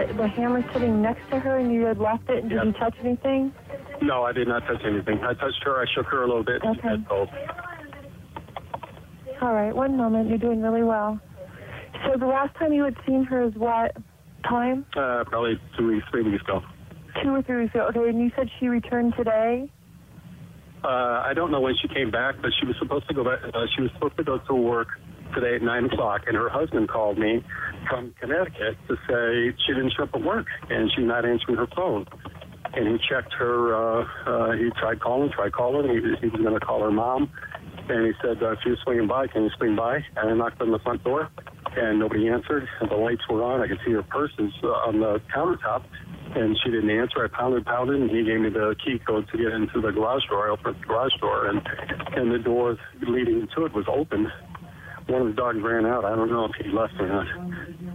Okay, and there's a, the hammer sitting next to her, and you had left it, and did you touch anything? No, I did not touch anything. I touched her. I shook her a little bit. Okay. She had cold. All right, one moment. You're doing really well. So the last time you had seen her is what time? Uh, probably two weeks, three weeks ago. Two or three weeks ago. Okay, and you said she returned today? Uh, I don't know when she came back, but she was supposed to go back. Uh, she was supposed to go to work today at nine o'clock, and her husband called me from Connecticut to say she didn't show up at work and she's not answering her phone. And he checked her. Uh, uh, he tried calling, tried calling. He, he was going to call her mom, and he said uh, she was swinging by. Can you swing by? And I knocked on the front door, and nobody answered. And the lights were on. I could see her purses uh, on the countertop, and she didn't answer. I pounded, pounded, and he gave me the key code to get into the garage door. I opened the garage door, and and the door leading to it was open. One of the dogs ran out. I don't know if he left or not.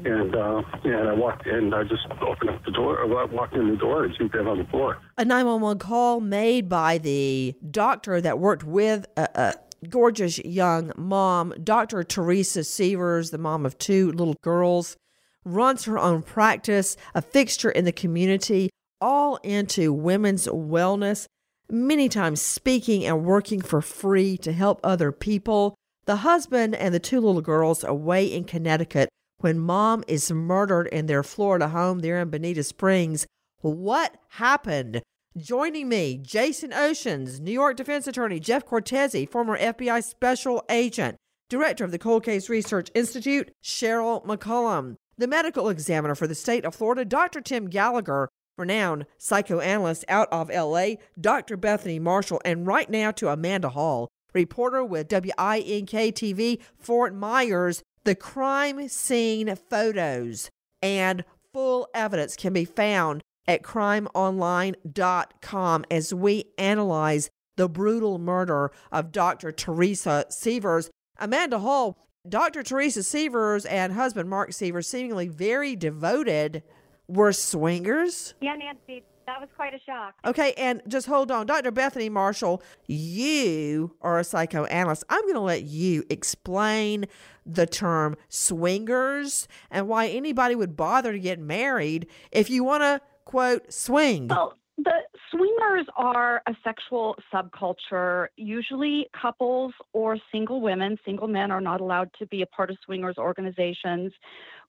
And uh, and I walked in. I just opened up the door. I walked in the door and she was on the floor. A 911 call made by the doctor that worked with a, a gorgeous young mom, Dr. Teresa Sievers, the mom of two little girls, runs her own practice, a fixture in the community, all into women's wellness, many times speaking and working for free to help other people. The husband and the two little girls away in Connecticut when mom is murdered in their Florida home there in Bonita Springs. What happened? Joining me, Jason Oshins, New York defense attorney Jeff Cortese, former FBI special agent, director of the Cold Case Research Institute, Cheryl McCollum, the medical examiner for the state of Florida, Dr. Tim Gallagher, renowned psychoanalyst out of LA, Dr. Bethany Marshall, and right now to Amanda Hall, reporter with WINK TV, Fort Myers. The crime scene photos and full evidence can be found at crimeonline.com as we analyze the brutal murder of Dr. Teresa Sievers. Amanda Hall, Dr. Teresa Sievers and husband Mark Sievers, seemingly very devoted, were swingers. Yeah, Nancy, that was quite a shock. Okay, and just hold on. Dr. Bethany Marshall, you are a psychoanalyst. I'm going to let you explain the term swingers and why anybody would bother to get married if you want to, quote, swing. Well, the swingers are a sexual subculture. Usually, couples or single women, single men are not allowed to be a part of swingers organizations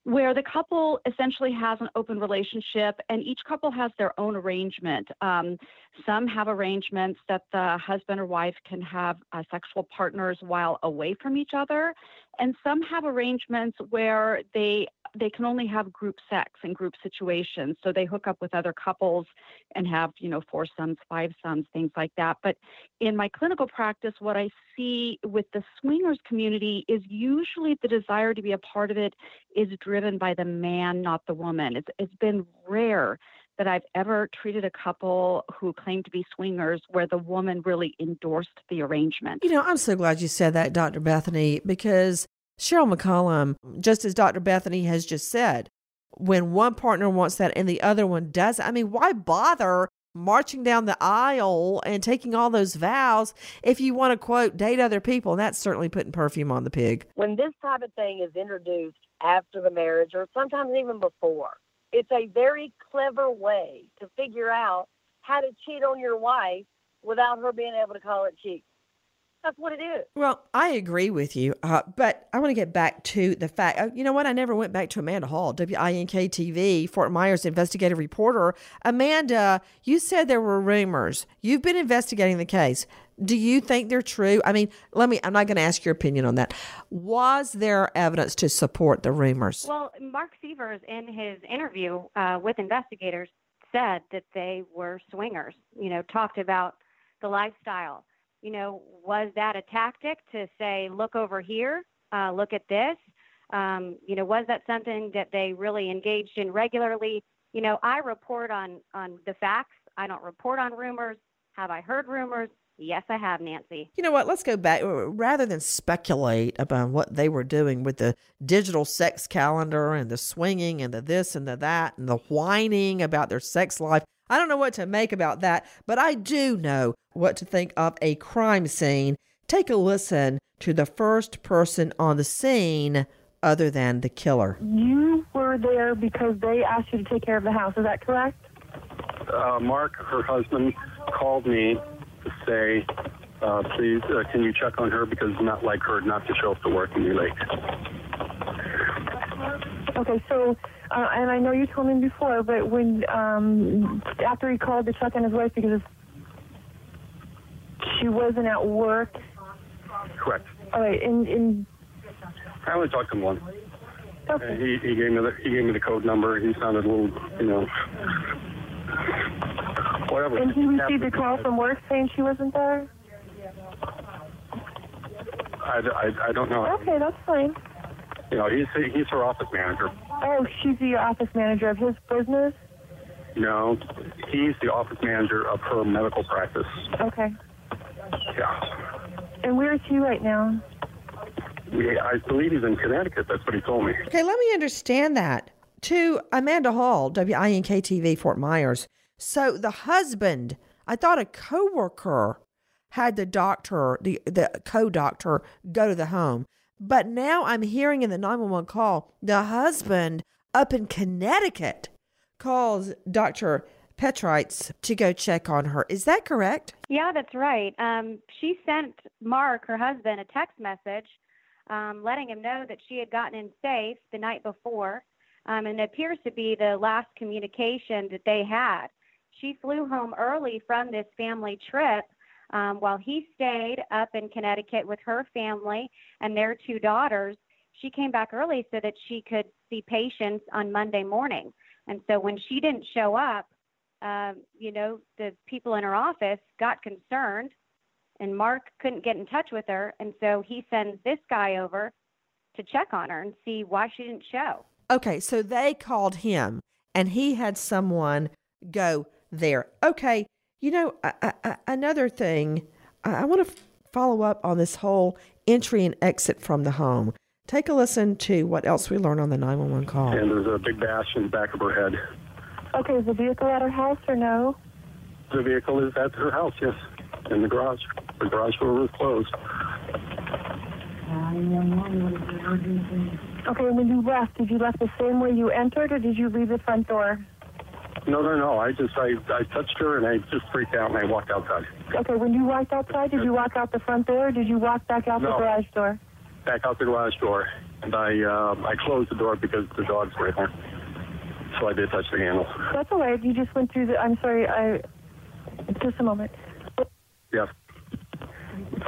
where the couple essentially has an open relationship and each couple has their own arrangement. Um, some have arrangements that the husband or wife can have uh, sexual partners while away from each other, and some have arrangements where they they can only have group sex and group situations. So they hook up with other couples and have, you know, four sons, five sons, things like that. But in my clinical practice, what I see with the swingers community is usually the desire to be a part of it is driven by the man, not the woman. It's, it's been rare that I've ever treated a couple who claimed to be swingers where the woman really endorsed the arrangement. You know, I'm so glad you said that, Dr. Bethany, because Cheryl McCollum, just as Dr. Bethany has just said, when one partner wants that and the other one doesn't, I mean, why bother marching down the aisle and taking all those vows if you want to quote date other people and that's certainly putting perfume on the pig when this type of thing is introduced after the marriage or sometimes even before it's a very clever way to figure out how to cheat on your wife without her being able to call it cheating that's what it is. Well, I agree with you, uh, but I want to get back to the fact. Uh, you know what? I never went back to Amanda Hall, WINK TV, Fort Myers investigative reporter. Amanda, you said there were rumors. You've been investigating the case. Do you think they're true? I mean, let me. I'm not going to ask your opinion on that. Was there evidence to support the rumors? Well, Mark Sievers, in his interview uh, with investigators, said that they were swingers. You know, talked about the lifestyle you know, was that a tactic to say, look over here, uh, look at this? Um, you know, was that something that they really engaged in regularly? You know, I report on on the facts. I don't report on rumors. Have I heard rumors? Yes, I have, Nancy. You know what? Let's go back. Rather than speculate about what they were doing with the digital sex calendar and the swinging and the this and the that and the whining about their sex life, I don't know what to make about that, but I do know what to think of a crime scene. Take a listen to the first person on the scene other than the killer. You were there because they asked you to take care of the house. Is that correct? Uh, Mark, her husband, called me to say, uh, please, uh, can you check on her because it's not like her not to show up to work and be late. Okay, so uh, and I know you told me before, but when um, after he called to check on his wife because she wasn't at work. Correct. All right, and, and I only talked to him once. Okay. he, he gave me the he gave me the code number. He sounded a little, you know, whatever. And he received a call from work saying she wasn't there. I, I, I don't know. Okay, that's fine. You know, he's he's her office manager. Oh, she's the office manager of his business? No, he's the office manager of her medical practice. Okay. Yeah. And where is he right now? We, I believe he's in Connecticut. That's what he told me. Okay, let me understand that. To Amanda Hall, WINK TV, Fort Myers. So the husband, I thought a coworker had the doctor, the, the co doctor, go to the home. But now I'm hearing in the 911 call, the husband up in Connecticut calls Dr. Petrites to go check on her. Is that correct? Yeah, that's right. Um, she sent Mark, her husband, a text message um, letting him know that she had gotten in safe the night before. Um, and it appears to be the last communication that they had. She flew home early from this family trip um, while he stayed up in Connecticut with her family and their two daughters, she came back early so that she could see patients on Monday morning. And so when she didn't show up, um, you know, the people in her office got concerned, and Mark couldn't get in touch with her. And so he sends this guy over to check on her and see why she didn't show. Okay, so they called him, and he had someone go there. Okay, you know, I, I, another thing, I, I want to f- follow up on this whole entry and exit from the home. Take a listen to what else we learned on the 911 call. And there's a big bash in the back of her head. Okay, is the vehicle at her house or no? The vehicle is at her house, yes, in the garage. The garage door was closed. Okay, when you left, did you left the same way you entered, or did you leave the front door? No, no, no. I just I, I touched her and I just freaked out and I walked outside. Okay, when you walked outside, did you walk out the front door or did you walk back out No. the garage door? Back out the garage door, and I uh, I closed the door because the dog's right there. So I did touch the handle. That's all right. You just went through the. I'm sorry. I. Just a moment. Yes.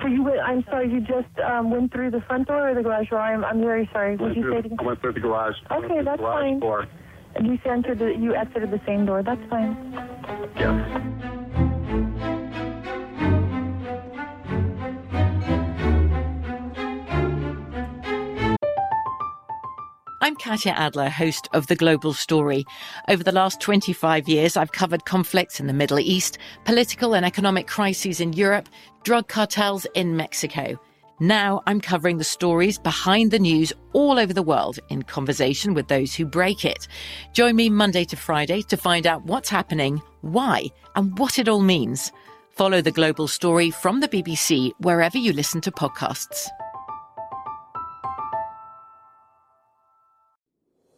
So you went. I'm sorry. You just um, went through the front door or the garage door. I'm. I'm very sorry. Would you through, say? I went through the garage. Okay, that's garage fine. Door. You entered. The, you exited the same door. That's fine. Yes. I'm Katya Adler, host of The Global Story. Over the last 25 years, I've covered conflicts in the Middle East, political and economic crises in Europe, drug cartels in Mexico. Now I'm covering the stories behind the news all over the world in conversation with those who break it. Join me Monday to Friday to find out what's happening, why, and what it all means. Follow the global story from the BBC wherever you listen to podcasts.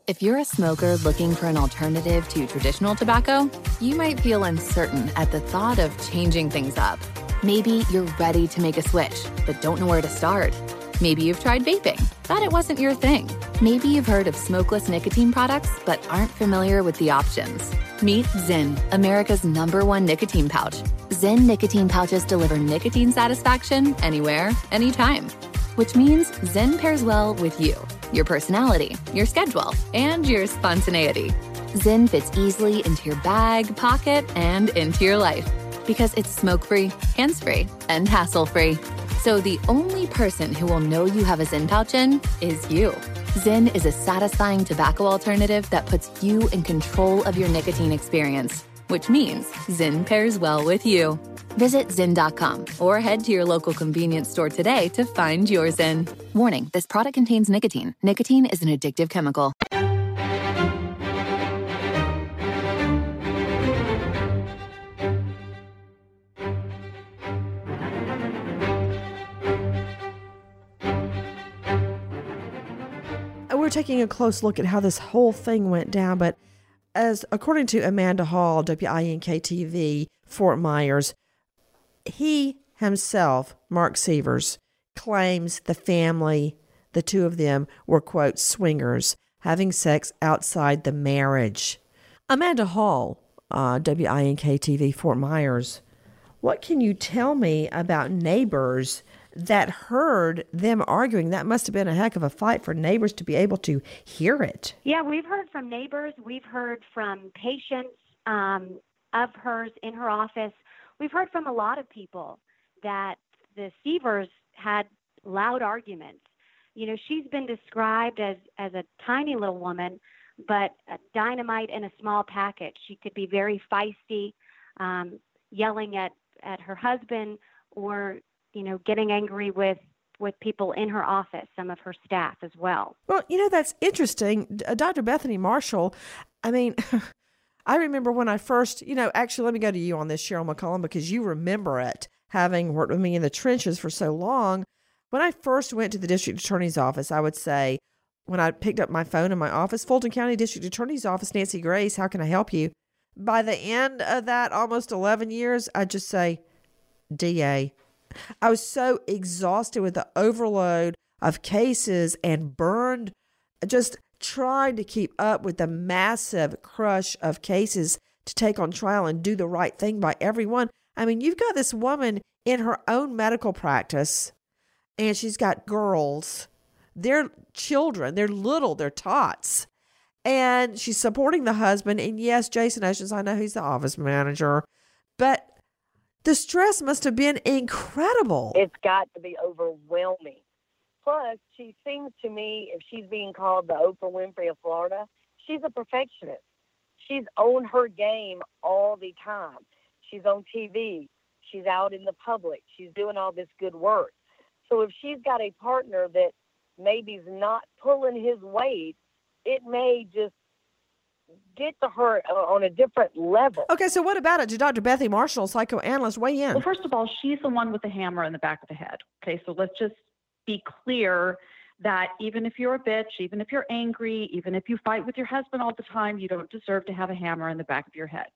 If you're a smoker looking for an alternative to traditional tobacco, you might feel uncertain at the thought of changing things up. Maybe you're ready to make a switch, but don't know where to start. Maybe you've tried vaping, but it wasn't your thing. Maybe you've heard of smokeless nicotine products, but aren't familiar with the options. Meet Zyn, America's number one nicotine pouch. Zyn nicotine pouches deliver nicotine satisfaction anywhere, anytime which means Zyn pairs well with you, your personality, your schedule, and your spontaneity. Zyn fits easily into your bag, pocket, and into your life because it's smoke free, hands free, and hassle free. So the only person who will know you have a Zyn pouch in is you. Zyn is a satisfying tobacco alternative that puts you in control of your nicotine experience, which means Zyn pairs well with you. Visit Zyn.com or head to your local convenience store today to find your Zyn. Warning this product contains nicotine. Nicotine is an addictive chemical. Taking a close look at how this whole thing went down, but as according to Amanda Hall, WINK TV, Fort Myers, he himself, Mark Sievers, claims the family, the two of them, were, quote, swingers, having sex outside the marriage. Amanda Hall, uh, WINK TV, Fort Myers, what can you tell me about neighbors that heard them arguing? That must have been a heck of a fight for neighbors to be able to hear it. Yeah, we've heard from neighbors, we've heard from patients um, of hers in her office we've heard from a lot of people that the Sievers had loud arguments. You know, she's been described as as a tiny little woman, but a dynamite in a small package. She could be very feisty, um, yelling at at her husband, or you know, getting angry with with people in her office, some of her staff as well. Well, you know, that's interesting. Uh, Dr. Bethany Marshall, I mean, I remember when I first, you know, actually, let me go to you on this, Cheryl McCollum, because you remember it, having worked with me in the trenches for so long. When I first went to the district attorney's office, I would say, when I picked up my phone in my office, Fulton County District Attorney's Office, Nancy Grace, how can I help you? By the end of that almost 11 years, I'd just say, DA. I was so exhausted with the overload of cases and burned, just trying to keep up with the massive crush of cases to take on trial and do the right thing by everyone. I mean, you've got this woman in her own medical practice, and she's got girls. They're children, they're little, they're tots. And she's supporting the husband. And yes, Jason Oshins, I know he's the office manager, but the stress must have been incredible. It's got to be overwhelming. Plus, she seems to me, if she's being called the Oprah Winfrey of Florida, she's a perfectionist. She's on her game all the time. She's on TV. She's out in the public. She's doing all this good work. So if she's got a partner that maybe's not pulling his weight, it may just get to her on a different level. Okay, so what about it? Did Dr. Bethy Marshall, psychoanalyst, weigh in? Well, first of all, she's the one with the hammer in the back of the head. Okay, so let's just be clear that even if you're a bitch, even if you're angry, even if you fight with your husband all the time, you don't deserve to have a hammer in the back of your head.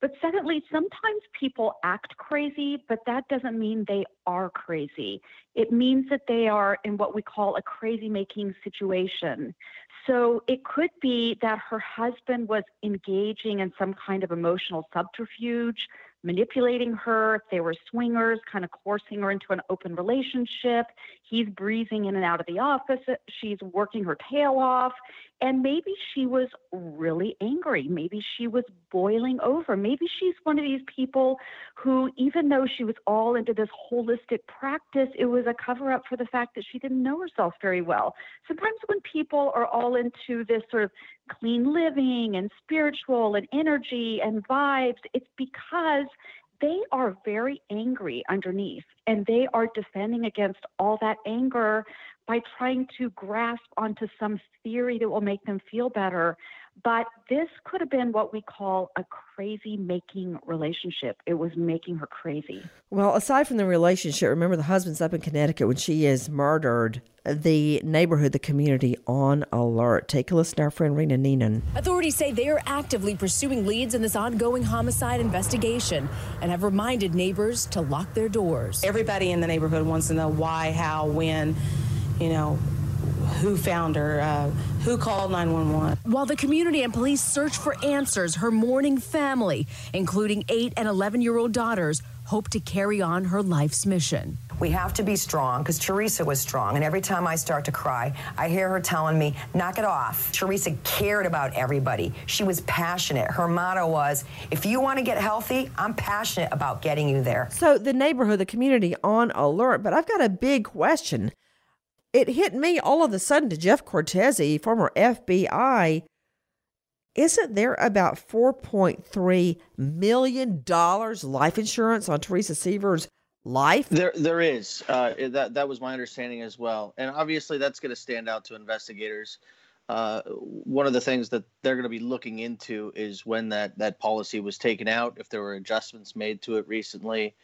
But secondly, sometimes people act crazy, but that doesn't mean they are crazy. It means that they are in what we call a crazy making situation. So it could be that her husband was engaging in some kind of emotional subterfuge, manipulating her. If they were swingers, kind of coercing her into an open relationship. He's breezing in and out of the office. She's working her tail off. And maybe she was really angry. Maybe she was boiling over. Maybe she's one of these people who, even though she was all into this holistic practice, it was a cover up for the fact that she didn't know herself very well. Sometimes when people are all into this sort of clean living and spiritual and energy and vibes, it's because they are very angry underneath and they are defending against all that anger by trying to grasp onto some theory that will make them feel better. But this could have been what we call a crazy making relationship. It was making her crazy. Well, aside from the relationship, remember the husband's up in Connecticut when she is murdered. The neighborhood, the community on alert. Take a listen to our friend Rena Neenan. Authorities say they are actively pursuing leads in this ongoing homicide investigation and have reminded neighbors to lock their doors. Everybody in the neighborhood wants to know why, how, when, you know, who found her, uh, who called 911. While the community and police search for answers, her mourning family, including 8 and 11 year old daughters, hope to carry on her life's mission. We have to be strong because Teresa was strong. And every time I start to cry, I hear her telling me, knock it off. Teresa cared about everybody. She was passionate. Her motto was, if you want to get healthy, I'm passionate about getting you there. So the neighborhood, the community on alert. But I've got a big question. It hit me all of a sudden to Jeff Cortese, former FBI. Isn't there about $4.3 million life insurance on Teresa Sievers' life? There, there is. Uh, that that was my understanding as well, and obviously that's going to stand out to investigators. Uh, one of the things that they're going to be looking into is when that that policy was taken out, if there were adjustments made to it recently,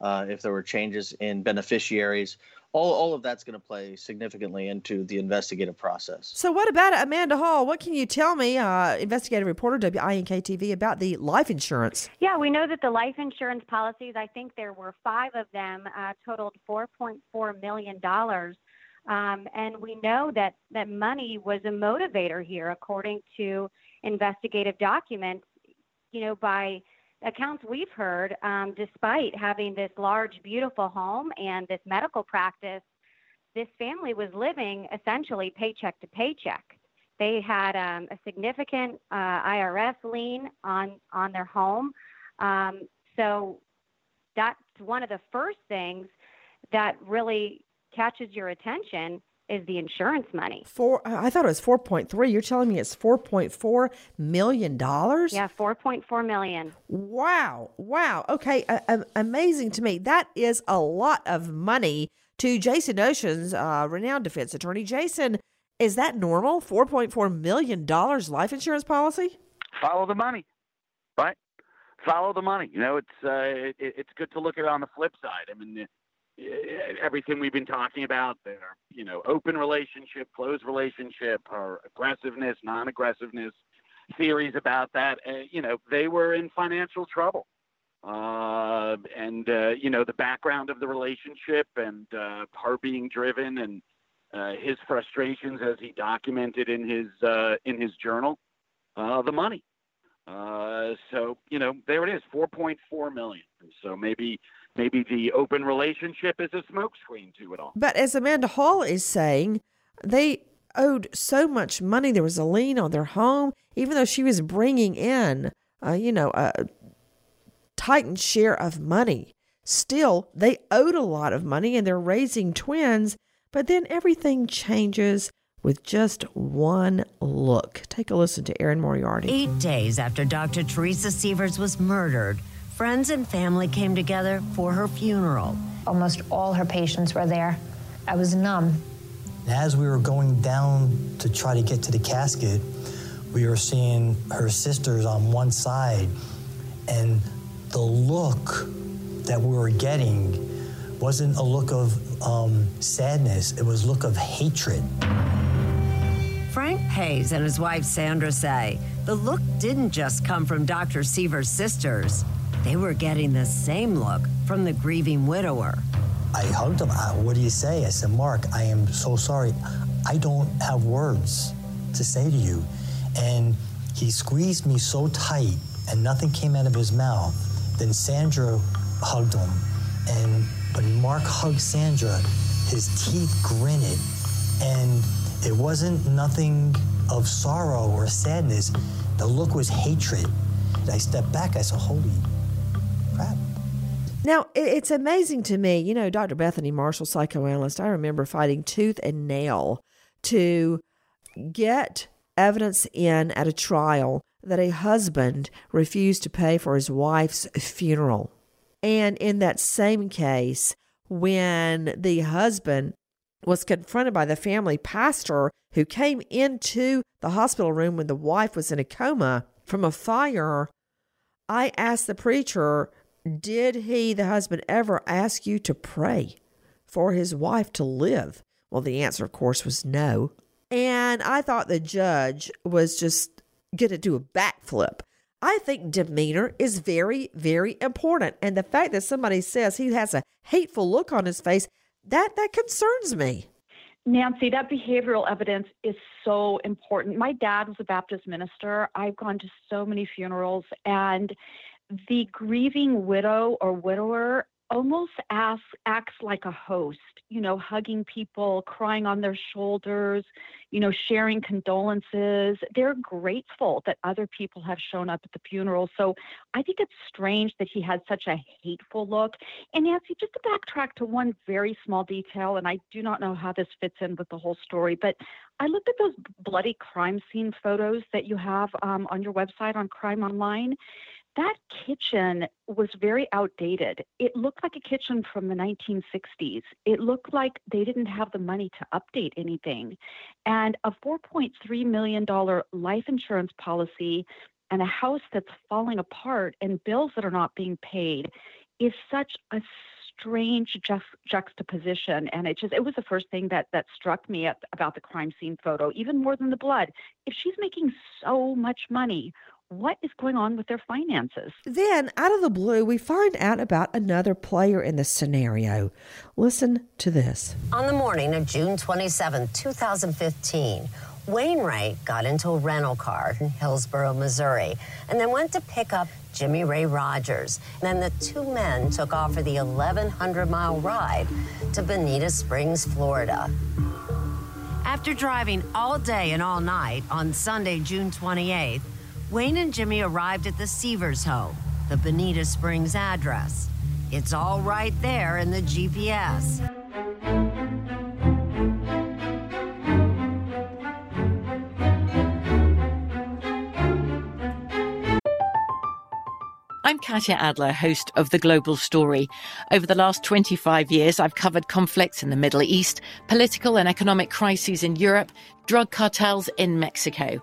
uh, if there were changes in beneficiaries. All, all of that's going to play significantly into the investigative process. So, what about it, Amanda Hall? What can you tell me, uh, investigative reporter WINK TV, about the life insurance? Yeah, we know that the life insurance policies, I think there were five of them, uh, totaled $4.4 million. Um, and we know that, that money was a motivator here, according to investigative documents. You know, by accounts we've heard, um, despite having this large, beautiful home and this medical practice, this family was living essentially paycheck to paycheck. They had um, a significant uh, IRS lien on on their home, um, so that's one of the first things that really catches your attention is the insurance money. Four. I thought it was four point three. You're telling me it's four point four million dollars? Yeah, four point four million. Wow! Wow. Okay, uh, amazing to me. That is a lot of money to Jason Oshins uh, renowned defense attorney. Jason, is that normal? Four point four million dollars life insurance policy? Follow the money, right? Follow the money. You know, it's uh, it, it's good to look at it on the flip side. I mean everything we've been talking about their you know open relationship closed relationship or aggressiveness non-aggressiveness theories about that uh, you know they were in financial trouble. Uh, and uh, you know the background of the relationship and uh, her being driven and uh, his frustrations as he documented in his uh, in his journal the money. So you know there it is 4.4 million. So maybe maybe the open relationship is a smokescreen to it all. But as Amanda Hall is saying, they owed so much money. There was a lien on their home, even though she was bringing in, uh, you know, a tightened share of money. Still, they owed a lot of money and they're raising twins. But then everything changes with just one look. Take a listen to Erin Moriarty. Eight days after Dr. Teresa Sievers was murdered, Friends and family came together for her funeral. Almost all her patients were there. I was numb. As we were going down to try to get to the casket, we were seeing her sisters on one side, and the look that we were getting wasn't a look of um, sadness, it was a look of hatred. Frank Hayes and his wife Sandra say the look didn't just come from Dr. Sievers' sisters. They were getting the same look from the grieving widower. I hugged him. Uh, what do you say? I said, Mark, I am so sorry. I don't have words to say to you. And he squeezed me so tight and nothing came out of his mouth. Then Sandra hugged him. And when Mark hugged Sandra, his teeth gritted. And It wasn't nothing of sorrow or sadness. The look was hatred. I stepped back. I said, holy Now, it's amazing to me, you know, Dr. Bethany Marshall, psychoanalyst, I remember fighting tooth and nail to get evidence in at a trial that a husband refused to pay for his wife's funeral. And in that same case, when the husband was confronted by the family pastor who came into the hospital room when the wife was in a coma from a fire, I asked the preacher, Did he, the husband, ever ask you to pray for his wife to live? Well, the answer, of course, was no. And I thought the judge was just going to do a backflip. I think demeanor is very, very important. And the fact that somebody says he has a hateful look on his face, that, that concerns me. Nancy, that behavioral evidence is so important. My dad was a Baptist minister. I've gone to so many funerals, and the grieving widow or widower almost asks, acts like a host, you know, hugging people, crying on their shoulders, you know, sharing condolences. They're grateful that other people have shown up at the funeral. So I think it's strange that he had such a hateful look. And Nancy, just to backtrack to one very small detail, and I do not know how this fits in with the whole story, but I looked at those bloody crime scene photos that you have um, on your website on Crime Online that kitchen was very outdated. It looked like a kitchen from the 1960s. It looked like they didn't have the money to update anything. And a $4.3 million life insurance policy and a house that's falling apart and bills that are not being paid is such a strange ju- juxtaposition and it just it was the first thing that that struck me at, about the crime scene photo even more than the blood if she's making so much money what is going on with their finances. Then, out of the blue, we find out about another player in the scenario. Listen to this. On the morning of June 27, 2015, Wayne Wright got into a rental car in Hillsboro, Missouri, and then went to pick up Jimmy Ray Rogers. And then the two men took off for the 1,100 mile ride to Bonita Springs, Florida. After driving all day and all night on Sunday, June 28th, Wayne and Jimmy arrived at the Sievers home, the Bonita Springs address. It's all right there in the GPS. I'm Katya Adler, host of The Global Story. Over the last 25 years, I've covered conflicts in the Middle East, political and economic crises in Europe, drug cartels in Mexico.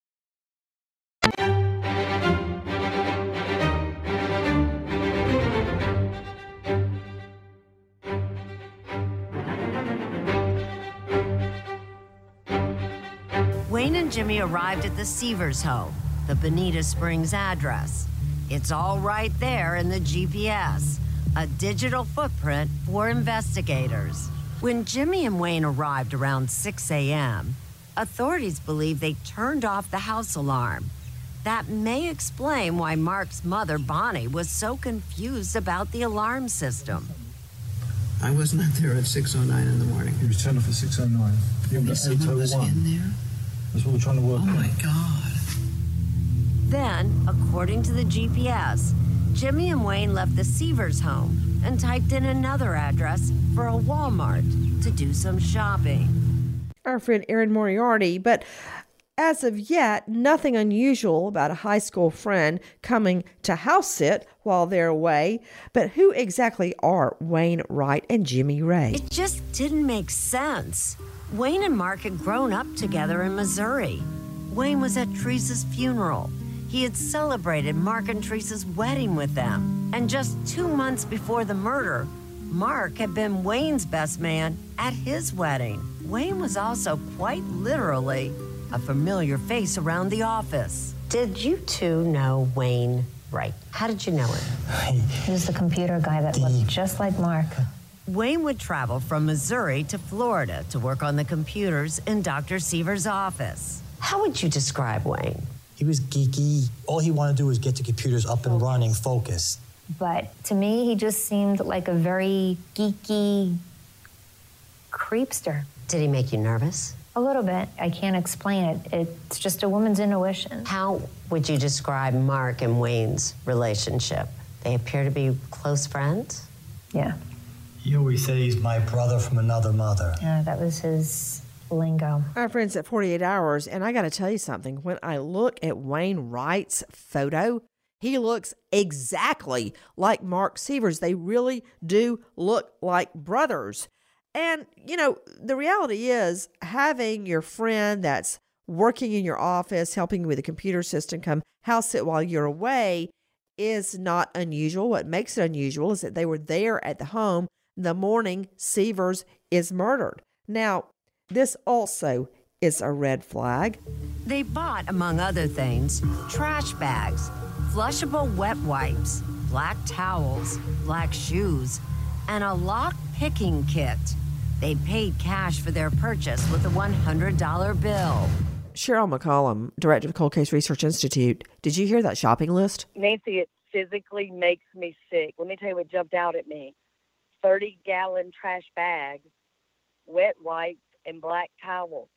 And Jimmy arrived at the Sievers home, the Bonita Springs address. It's all right there in the GPS, a digital footprint for investigators. When Jimmy and Wayne arrived around 6 a.m., authorities believe they turned off the house alarm. That may explain why Mark's mother, Bonnie, was so confused about the alarm system. I was not there at 6.09 in the morning. He was turned off at 6.09. Maybe someone was in there? That's what we're trying to work Oh, my God. Then, according to the GPS, Jimmy and Wayne left the Sievers home and typed in another address for a Walmart to do some shopping. Our friend Erin Moriarty, but as of yet, nothing unusual about a high school friend coming to house sit while they're away. But who exactly are Wayne Wright and Jimmy Ray? It just didn't make sense. Wayne and Mark had grown up together in Missouri. Wayne was at Teresa's funeral. He had celebrated Mark and Teresa's wedding with them. And just two months before the murder, Mark had been Wayne's best man at his wedding. Wayne was also quite literally a familiar face around the office. Did you two know Wayne Wright? How did you know him? He was the computer guy that looked just like Mark. Wayne would travel from Missouri to Florida to work on the computers in Dr. Sievers' office. How would you describe Wayne? He was geeky. All he wanted to do was get the computers up and running, focused. But to me, he just seemed like a very geeky creepster. Did he make you nervous? A little bit. I can't explain it. It's just a woman's intuition. How would you describe Mark and Wayne's relationship? They appear to be close friends? Yeah. He always said he's my brother from another mother. Yeah, that was his lingo. Our friends at 48 Hours, and I got to tell you something. When I look at Wayne Wright's photo, he looks exactly like Mark Sievers. They really do look like brothers. And, you know, the reality is having your friend that's working in your office, helping you with the computer system, come house sit while you're away is not unusual. What makes it unusual is that they were there at the home the morning Sievers is murdered. Now, this also is a red flag. They bought, among other things, trash bags, flushable wet wipes, black towels, black shoes, and a lock picking kit. They paid cash for their purchase with a $100 bill. Cheryl McCollum, director of Cold Case Research Institute, did you hear that shopping list? Nancy, it physically makes me sick. Let me tell you what jumped out at me 30 gallon trash bags, wet wipes, and black towels.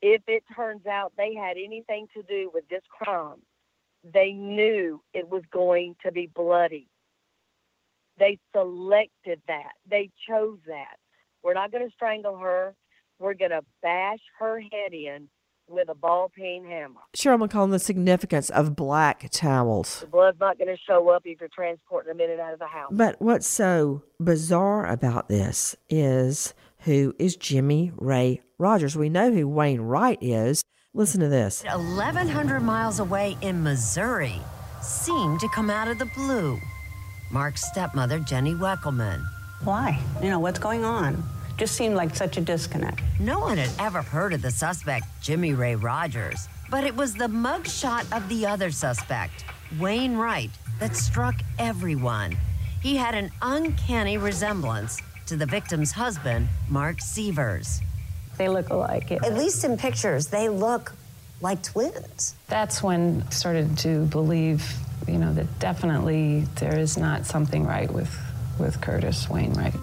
If it turns out they had anything to do with this crime, they knew it was going to be bloody. They selected that, they chose that. We're not going to strangle her. We're going to bash her head in with a ball peen hammer. Cheryl McCollum, the significance of black towels. The blood's not going to show up if you're transporting them in and out of the house. But what's so bizarre about this is who is Jimmy Ray Rogers? We know who Wayne Wright is. Listen to this. 1,100 miles away in Missouri seemed to come out of the blue. Mark's stepmother, Jenny Weckelman. Why? You know, what's going on? Just seemed like such a disconnect. No one had ever heard of the suspect, Jimmy Ray Rogers, but it was the mugshot of the other suspect, Wayne Wright, that struck everyone. He had an uncanny resemblance to the victim's husband, Mark Sievers. They look alike. At least in pictures, they look like twins. That's when I started to believe, you know, that definitely there is not something right with, with Curtis Wayne Wright.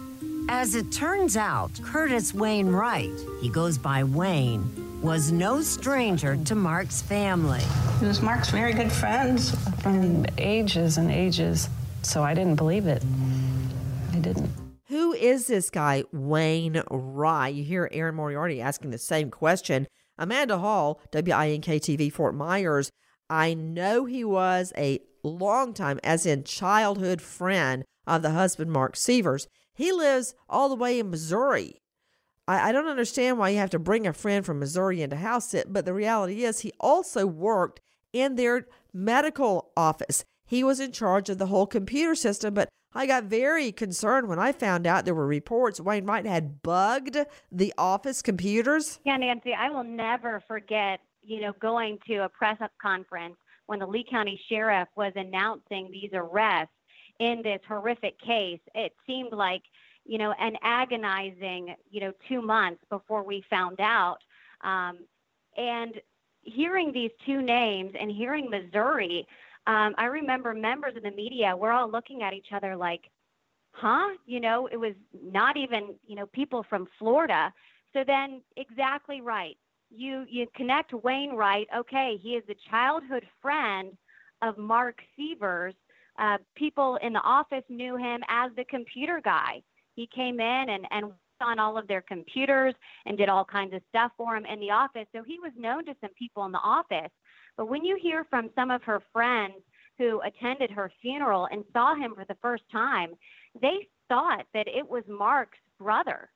As it turns out, Curtis Wayne Wright, he goes by Wayne, was no stranger to Mark's family. He was Mark's very good friends from ages and ages, so I didn't believe it. I didn't. Who is this guy, Wayne Wright? You hear Erin Moriarty asking the same question. Amanda Hall, WINK TV Fort Myers. I know he was a longtime, as in childhood friend of the husband, Mark Sievers. He lives all the way in Missouri. I, I don't understand why you have to bring a friend from Missouri into house sit, but the reality is he also worked in their medical office. He was in charge of the whole computer system, but I got very concerned when I found out there were reports Wayne Wright had bugged the office computers. Yeah, Nancy, I will never forget, you know, going to a press up conference when the Lee County Sheriff was announcing these arrests in this horrific case. It seemed like, you know, an agonizing, you know, two months before we found out. Um, and hearing these two names and hearing Missouri, um, I remember members of the media, we're all looking at each other like, huh? You know, it was not even, you know, people from Florida. So then, exactly right. You you connect Wayne Wright. Okay, he is a childhood friend of Mark Sievers. Uh, people in the office knew him as the computer guy. He came in and and on all of their computers and did all kinds of stuff for them in the office. So he was known to some people in the office. But when you hear from some of her friends who attended her funeral and saw him for the first time, they thought that it was Mark's brother.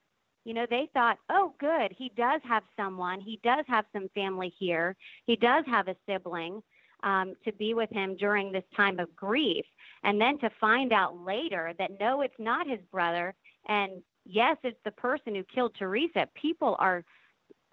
You know, they thought, oh, good, he does have someone. He does have some family here. He does have a sibling um, to be with him during this time of grief. And then to find out later that no, it's not his brother. And yes, it's the person who killed Teresa. People are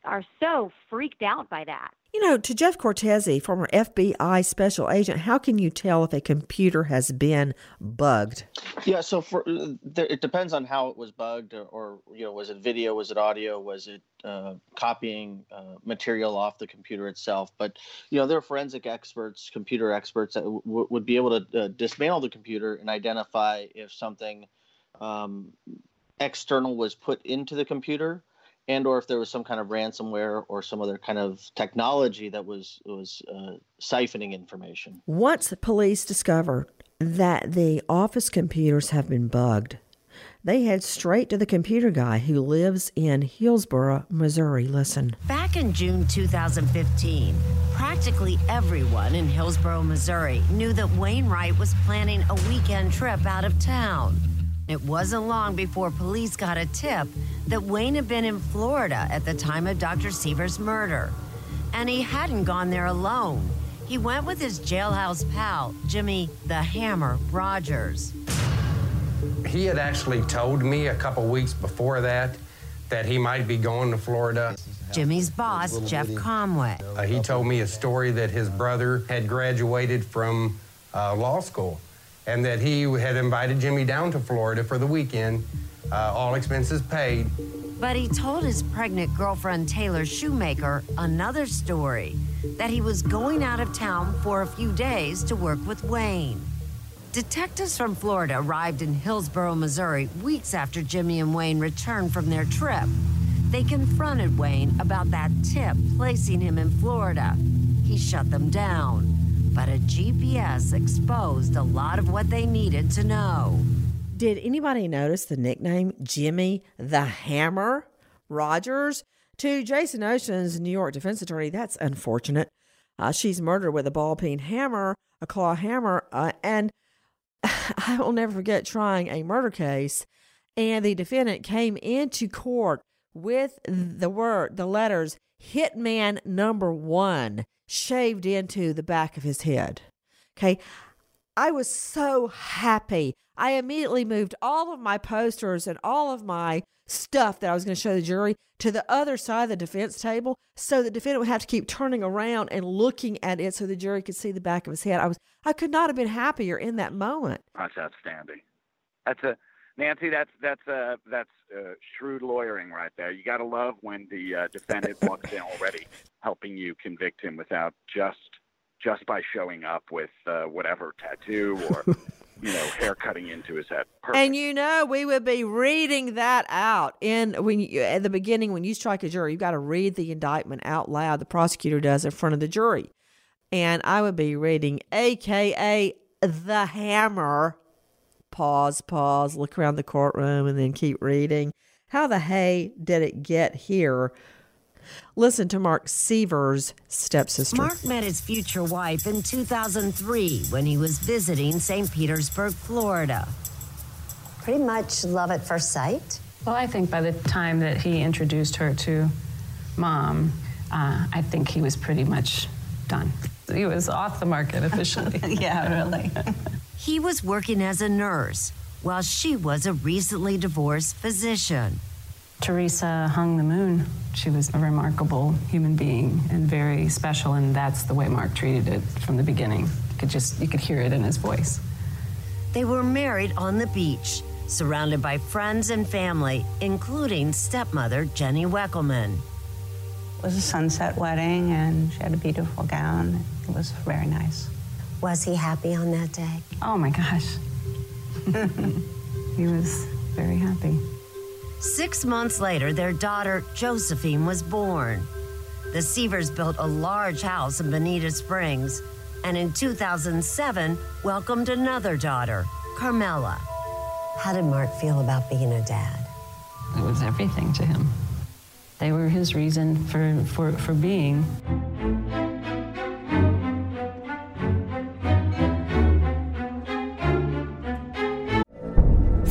are so freaked out by that. You know, to Jeff Cortese, former FBI special agent, how can you tell if a computer has been bugged? Yeah, so for it depends on how it was bugged, or, or you know, was it video, was it audio, was it uh, copying uh, material off the computer itself? But you know, there are forensic experts, computer experts that w- would be able to uh, dismantle the computer and identify if something um, external was put into the computer and or if there was some kind of ransomware or some other kind of technology that was was uh, siphoning information. Once police discovered that the office computers have been bugged, they head straight to the computer guy who lives in Hillsboro, Missouri. Listen. Back in June 2015, practically everyone in Hillsboro, Missouri knew that Wayne Wright was planning a weekend trip out of town. It wasn't long before police got a tip that Wayne had been in Florida at the time of Dr. Sievers' murder. And he hadn't gone there alone. He went with his jailhouse pal, Jimmy the Hammer Rogers. He had actually told me a couple weeks before that that he might be going to Florida. Jimmy's boss, Jeff Conway. Uh, he told me a story that his brother had graduated from uh, law school and that he had invited Jimmy down to Florida for the weekend, uh, all expenses paid. But he told his pregnant girlfriend, Taylor Shoemaker, another story that he was going out of town for a few days to work with Wayne. Detectives from Florida arrived in Hillsboro, Missouri, weeks after Jimmy and Wayne returned from their trip. They confronted Wayne about that tip placing him in Florida. He shut them down but a GPS exposed a lot of what they needed to know. Did anybody notice the nickname Jimmy the Hammer Rogers? To Jason Oshins New York defense attorney, that's unfortunate. Uh, she's murdered with a ball peen hammer, a claw hammer, uh, and I will never forget trying a murder case. And the defendant came into court with the word, the letters, hitman number one shaved into the back of his head. Okay. I was so happy. I immediately moved all of my posters and all of my stuff that I was going to show the jury to the other side of the defense table so the defendant would have to keep turning around and looking at it so the jury could see the back of his head. I was I could not have been happier in that moment. That's outstanding. That's a Nancy, that's that's uh, that's uh, shrewd lawyering right there. You got to love when the uh, defendant walks in already helping you convict him without just just by showing up with uh, whatever tattoo or you know hair cutting into his head. Perfect. And you know we would be reading that out in when you, at the beginning when you strike a jury, you've got to read the indictment out loud. The prosecutor does in front of the jury, and I would be reading, AKA the hammer pause, pause, look around the courtroom, and then keep reading. How the hay did it get here? Listen to Mark Sievers' stepsister. Mark met his future wife in 2003 when he was visiting St. Petersburg, Florida. Pretty much love at first sight. Well, I think by the time that he introduced her to mom, uh, I think he was pretty much done. He was off the market officially. yeah, really. He was working as a nurse while she was a recently divorced physician. Teresa hung the moon. She was a remarkable human being and very special, and that's the way Mark treated it from the beginning. You could just you could hear it in his voice. They were married on the beach, surrounded by friends and family, including stepmother Jenny Weckelman. It was a sunset wedding, and she had a beautiful gown. It was very nice. Was he happy on that day? Oh my gosh. he was very happy. Six months later, their daughter, Josephine, was born. The Sievers built a large house in Bonita Springs, and in 2007, welcomed another daughter, Carmela. How did Mark feel about being a dad? It was everything to him. They were his reason for, for, for being.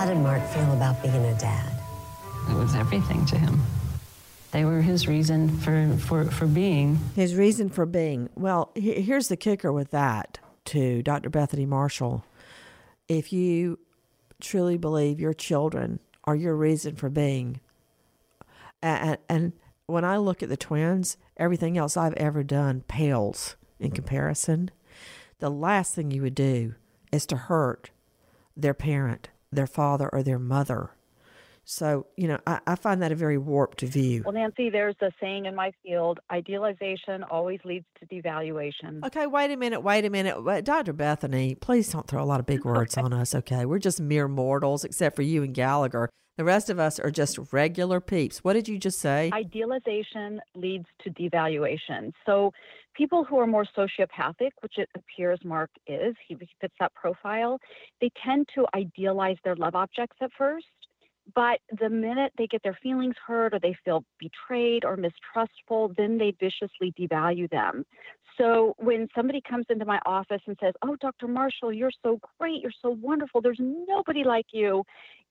How did Mark feel about being a dad? It was everything to him. They were his reason for, for, for being. His reason for being. Well, he- here's the kicker with that, to Dr. Bethany Marshall. If you truly believe your children are your reason for being, and, and when I look at the twins, everything else I've ever done pales in comparison. The last thing you would do is to hurt their parent, their father, or their mother. So, you know, I, I find that a very warped view. Well, Nancy, there's a saying in my field idealization always leads to devaluation. Okay, wait a minute, wait a minute. Wait, Dr. Bethany, please don't throw a lot of big words on us, okay? We're just mere mortals, except for you and Gallagher. The rest of us are just regular peeps. What did you just say? Idealization leads to devaluation. So, people who are more sociopathic, which it appears Mark is, he fits that profile, they tend to idealize their love objects at first. But the minute they get their feelings hurt or they feel betrayed or mistrustful, then they viciously devalue them. So when somebody comes into my office and says, Oh, Dr. Marshall, you're so great, you're so wonderful, there's nobody like you,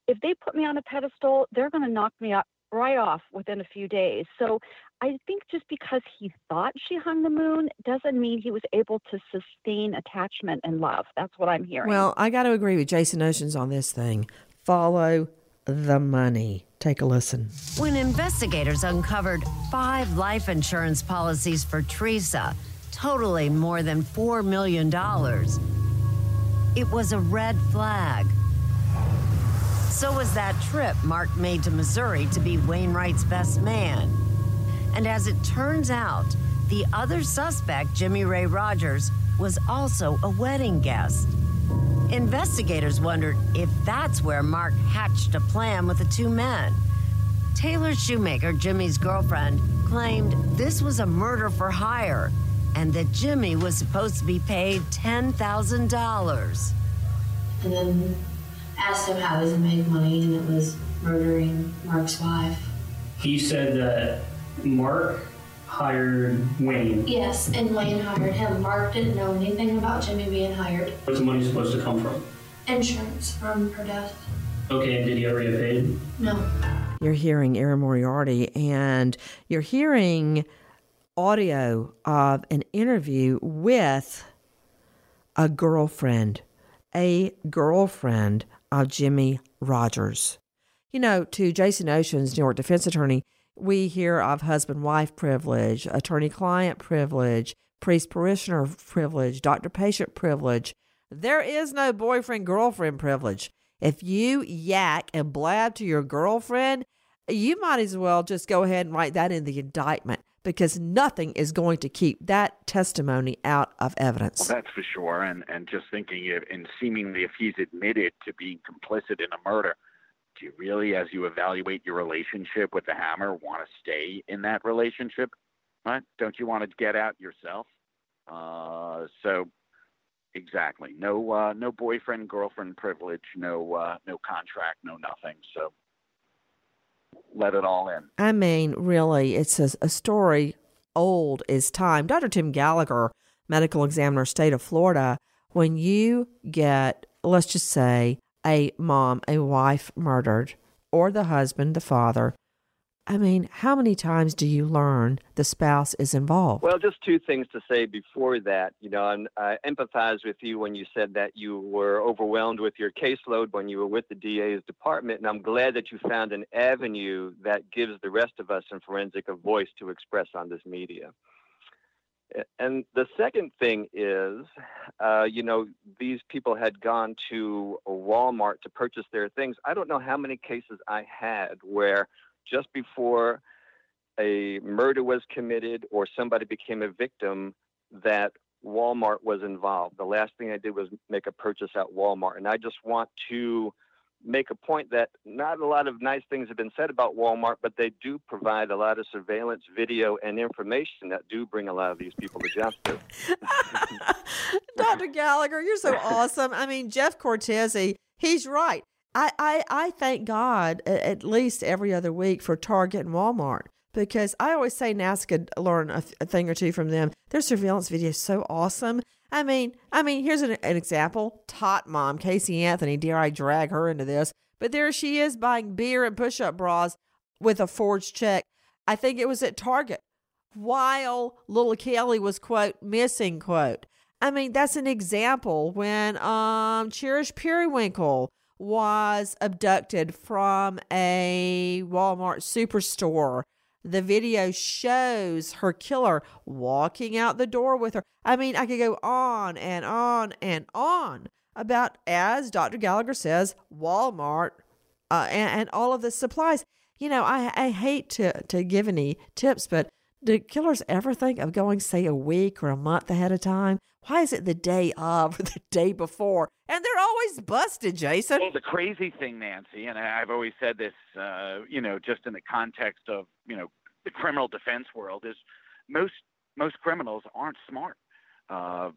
if they put me on a pedestal, they're going to knock me up right off within a few days. So I think just because he thought she hung the moon doesn't mean he was able to sustain attachment and love. That's what I'm hearing. Well, I got to agree with Jason Oshins on this thing. Follow the money. Take a listen. When investigators uncovered five life insurance policies for Teresa, totaling more than $4 million, it was a red flag. So was that trip Mark made to Missouri to be Wayne Wright's best man. And as it turns out, the other suspect, Jimmy Ray Rogers, was also a wedding guest. Investigators wondered if that's where Mark hatched a plan with the two men. Taylor Shoemaker, Jimmy's girlfriend, claimed this was a murder for hire and that Jimmy was supposed to be paid $10,000. and then asked him how he made money, and it was murdering Mark's wife. He said that Mark hired Wayne. Yes, and Wayne hired him. Mark didn't know anything about Jimmy being hired. Where's the money supposed to come from? Insurance from her death. Okay, and did he ever get paid? No. You're hearing Erin Moriarty, and you're hearing audio of an interview with a girlfriend. a girlfriend of Jimmy Rogers. You know, to Jason Oshins New York defense attorney, we hear of husband wife privilege, attorney client privilege, priest parishioner privilege, doctor patient privilege. There is no boyfriend girlfriend privilege. If you yak and blab to your girlfriend, you might as well just go ahead and write that in the indictment because nothing is going to keep that testimony out of evidence. Well, that's for sure. And and just thinking if, and seemingly if he's admitted to being complicit in a murder, do you really, as you evaluate your relationship with the hammer, want to stay in that relationship? Right? Don't you want to get out yourself? Uh, so exactly, no uh, no boyfriend girlfriend privilege, no uh, no contract, no nothing. So let it all in. I mean, really, it's a, a story old as time. Dr. Tim Gallagher, medical examiner, state of Florida, when you get, let's just say, a mom, a wife murdered, or the husband, the father, I mean, how many times do you learn the spouse is involved? Well, just two things to say before that. You know, and I empathize with you when you said that you were overwhelmed with your caseload when you were with the DA's department, and I'm glad that you found an avenue that gives the rest of us in forensic a voice to express on this media. And the second thing is, uh, you know, these people had gone to Walmart to purchase their things. I don't know how many cases I had where just before a murder was committed or somebody became a victim that Walmart was involved. The last thing I did was make a purchase at Walmart. And I just want to make a point that not a lot of nice things have been said about Walmart, but they do provide a lot of surveillance video and information that do bring a lot of these people to justice. Dr. Gallagher, you're so awesome. I mean, Jeff Cortese, he's right. I, I, I thank God at least every other week for Target and Walmart because I always say NASA could learn a, a thing or two from them. Their surveillance video is so awesome. I mean, I mean, here's an, an example. Tot mom, Casey Anthony, dare I drag her into this? But there she is buying beer and push-up bras with a forged check. I think it was at Target while little Caylee was quote missing quote. I mean, that's an example when um Cherish Periwinkle was abducted from a Walmart superstore. The video shows her killer walking out the door with her. I mean, I could go on and on and on about, as Dr. Gallagher says, Walmart uh, and, and all of the supplies. You know, I, I hate to, to give any tips, but do killers ever think of going, say, a week or a month ahead of time? Why is it the day of or the day before? And they're always busted, Jason. Well, the crazy thing, Nancy, and I've always said this, uh, you know, just in the context of, you know, the criminal defense world, is most most criminals aren't smart. Uh,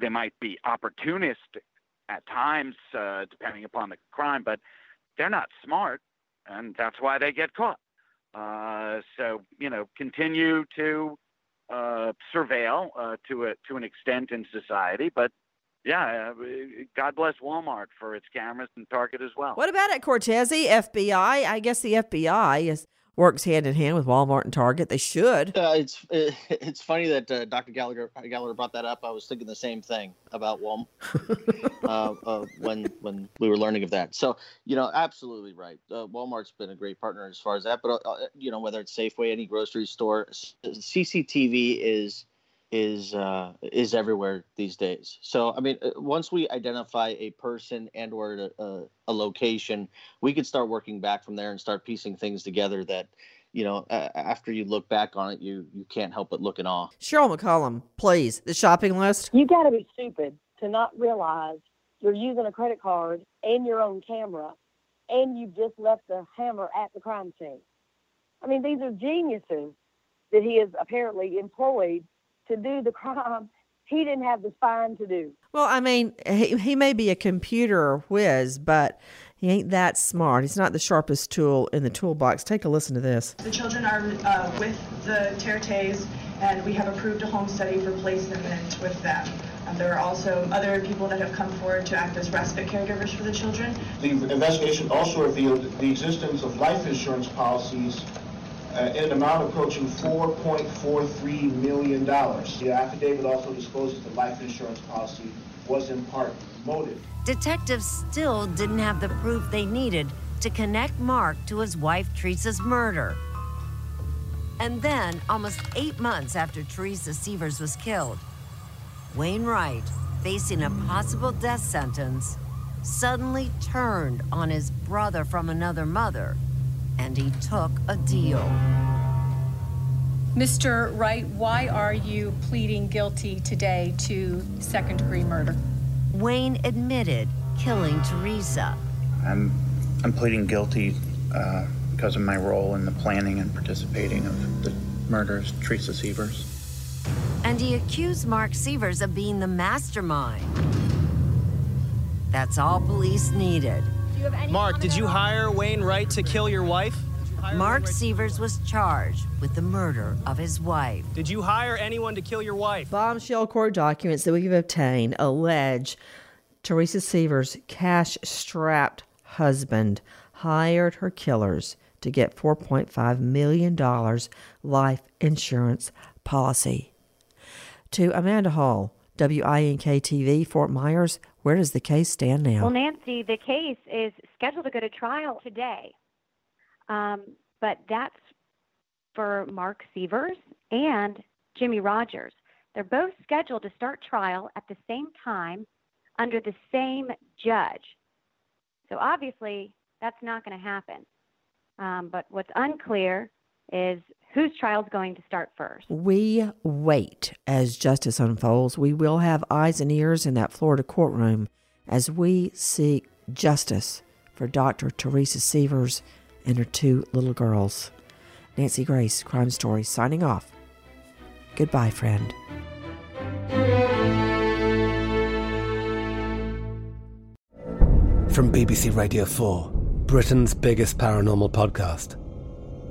they might be opportunistic at times, uh, depending upon the crime, but they're not smart, and that's why they get caught. Uh, so you know, continue to uh, surveil uh, to a to an extent in society, but yeah, uh, God bless Walmart for its cameras and Target as well. What about at Cortese FBI? I guess the FBI is works hand in hand with Walmart and Target. They should. Uh, it's it, it's funny that uh, Dr. Gallagher Gallagher brought that up. I was thinking the same thing about Walmart uh, uh, when when we were learning of that. So you know, absolutely right. Uh, Walmart's been a great partner as far as that. But uh, you know, whether it's Safeway, any grocery store, CCTV is is uh, is everywhere these days. So I mean, uh, once we identify a person and or a, a, location, we could start working back from there and start piecing things together. That you know, uh, after you look back on it, you you can't help but look in awe. Cheryl McCollum, please, the shopping list. You got to be stupid to not realize you're using a credit card and your own camera, and you've just left the hammer at the crime scene. I mean, these are geniuses that he has apparently employed to do the crime he didn't have the spine to do. Well, I mean, he, he may be a computer whiz, but he ain't that smart. He's not the sharpest tool in the toolbox. Take a listen to this. The children are uh, with the Tertes, and we have approved a home study for placement with them. Um, there are also other people that have come forward to act as respite caregivers for the children. The investigation also revealed the existence of life insurance policies uh, in an amount approaching $4.43 million. The affidavit also discloses the life insurance policy was in part motive. Detectives still didn't have the proof they needed to connect Mark to his wife Teresa's murder. And then, almost eight months after Teresa Sievers was killed, Wayne Wright, facing a possible death sentence, suddenly turned on his brother from another mother and he took a deal. Mr. Wright, why are you pleading guilty today to second degree murder? Wayne admitted killing Teresa. I'm, I'm pleading guilty uh, because of my role in the planning and participating of the murders of Teresa Sievers. And he accused Mark Sievers of being the mastermind. That's all police needed. Mark, did you hire Wayne Wright to kill your wife? Mark Sievers was charged with the murder of his wife. Did you hire anyone to kill your wife? Bombshell court documents that we've obtained allege Teresa Sievers' cash strapped husband hired her killers to get $4.5 million life insurance policy. To Amanda Hall, WINK TV, Fort Myers, where does the case stand now? Well, Nancy, the case is scheduled to go to trial today. Um, but that's for Mark Sievers and Jimmy Rogers. They're both scheduled to start trial at the same time under the same judge. So obviously, that's not going to happen. Um, but what's unclear is whose trial is going to start first. We wait as justice unfolds. We will have eyes and ears in that Florida courtroom as we seek justice for Dr. Teresa Sievers and her two little girls. Nancy Grace, Crime Story, signing off. Goodbye, friend. From BBC Radio 4, Britain's biggest paranormal podcast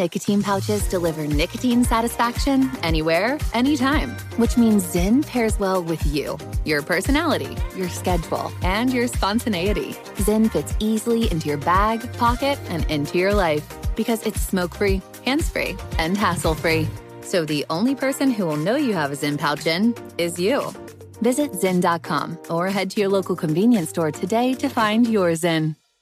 Nicotine pouches deliver nicotine satisfaction anywhere, anytime, which means Zyn pairs well with you, your personality, your schedule, and your spontaneity. Zyn fits easily into your bag, pocket, and into your life because it's smoke free, hands free, and hassle free. So the only person who will know you have a Zyn pouch in is you. Visit Zyn.com or head to your local convenience store today to find your Zyn.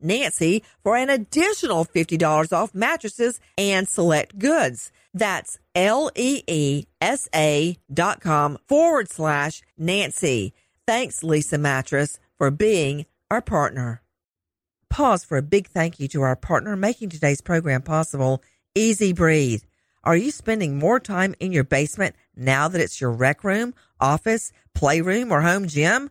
Nancy for an additional $50 off mattresses and select goods. That's L E E S A dot com forward slash Nancy. Thanks, Leesa Mattress, for being our partner. Pause for a big thank you to our partner making today's program possible, EZ Breathe. Are you spending more time in your basement now that it's your rec room, office, playroom, or home gym?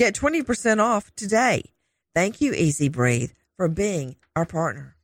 Get 20% off today. Thank you, EZ Breathe, for being our partner.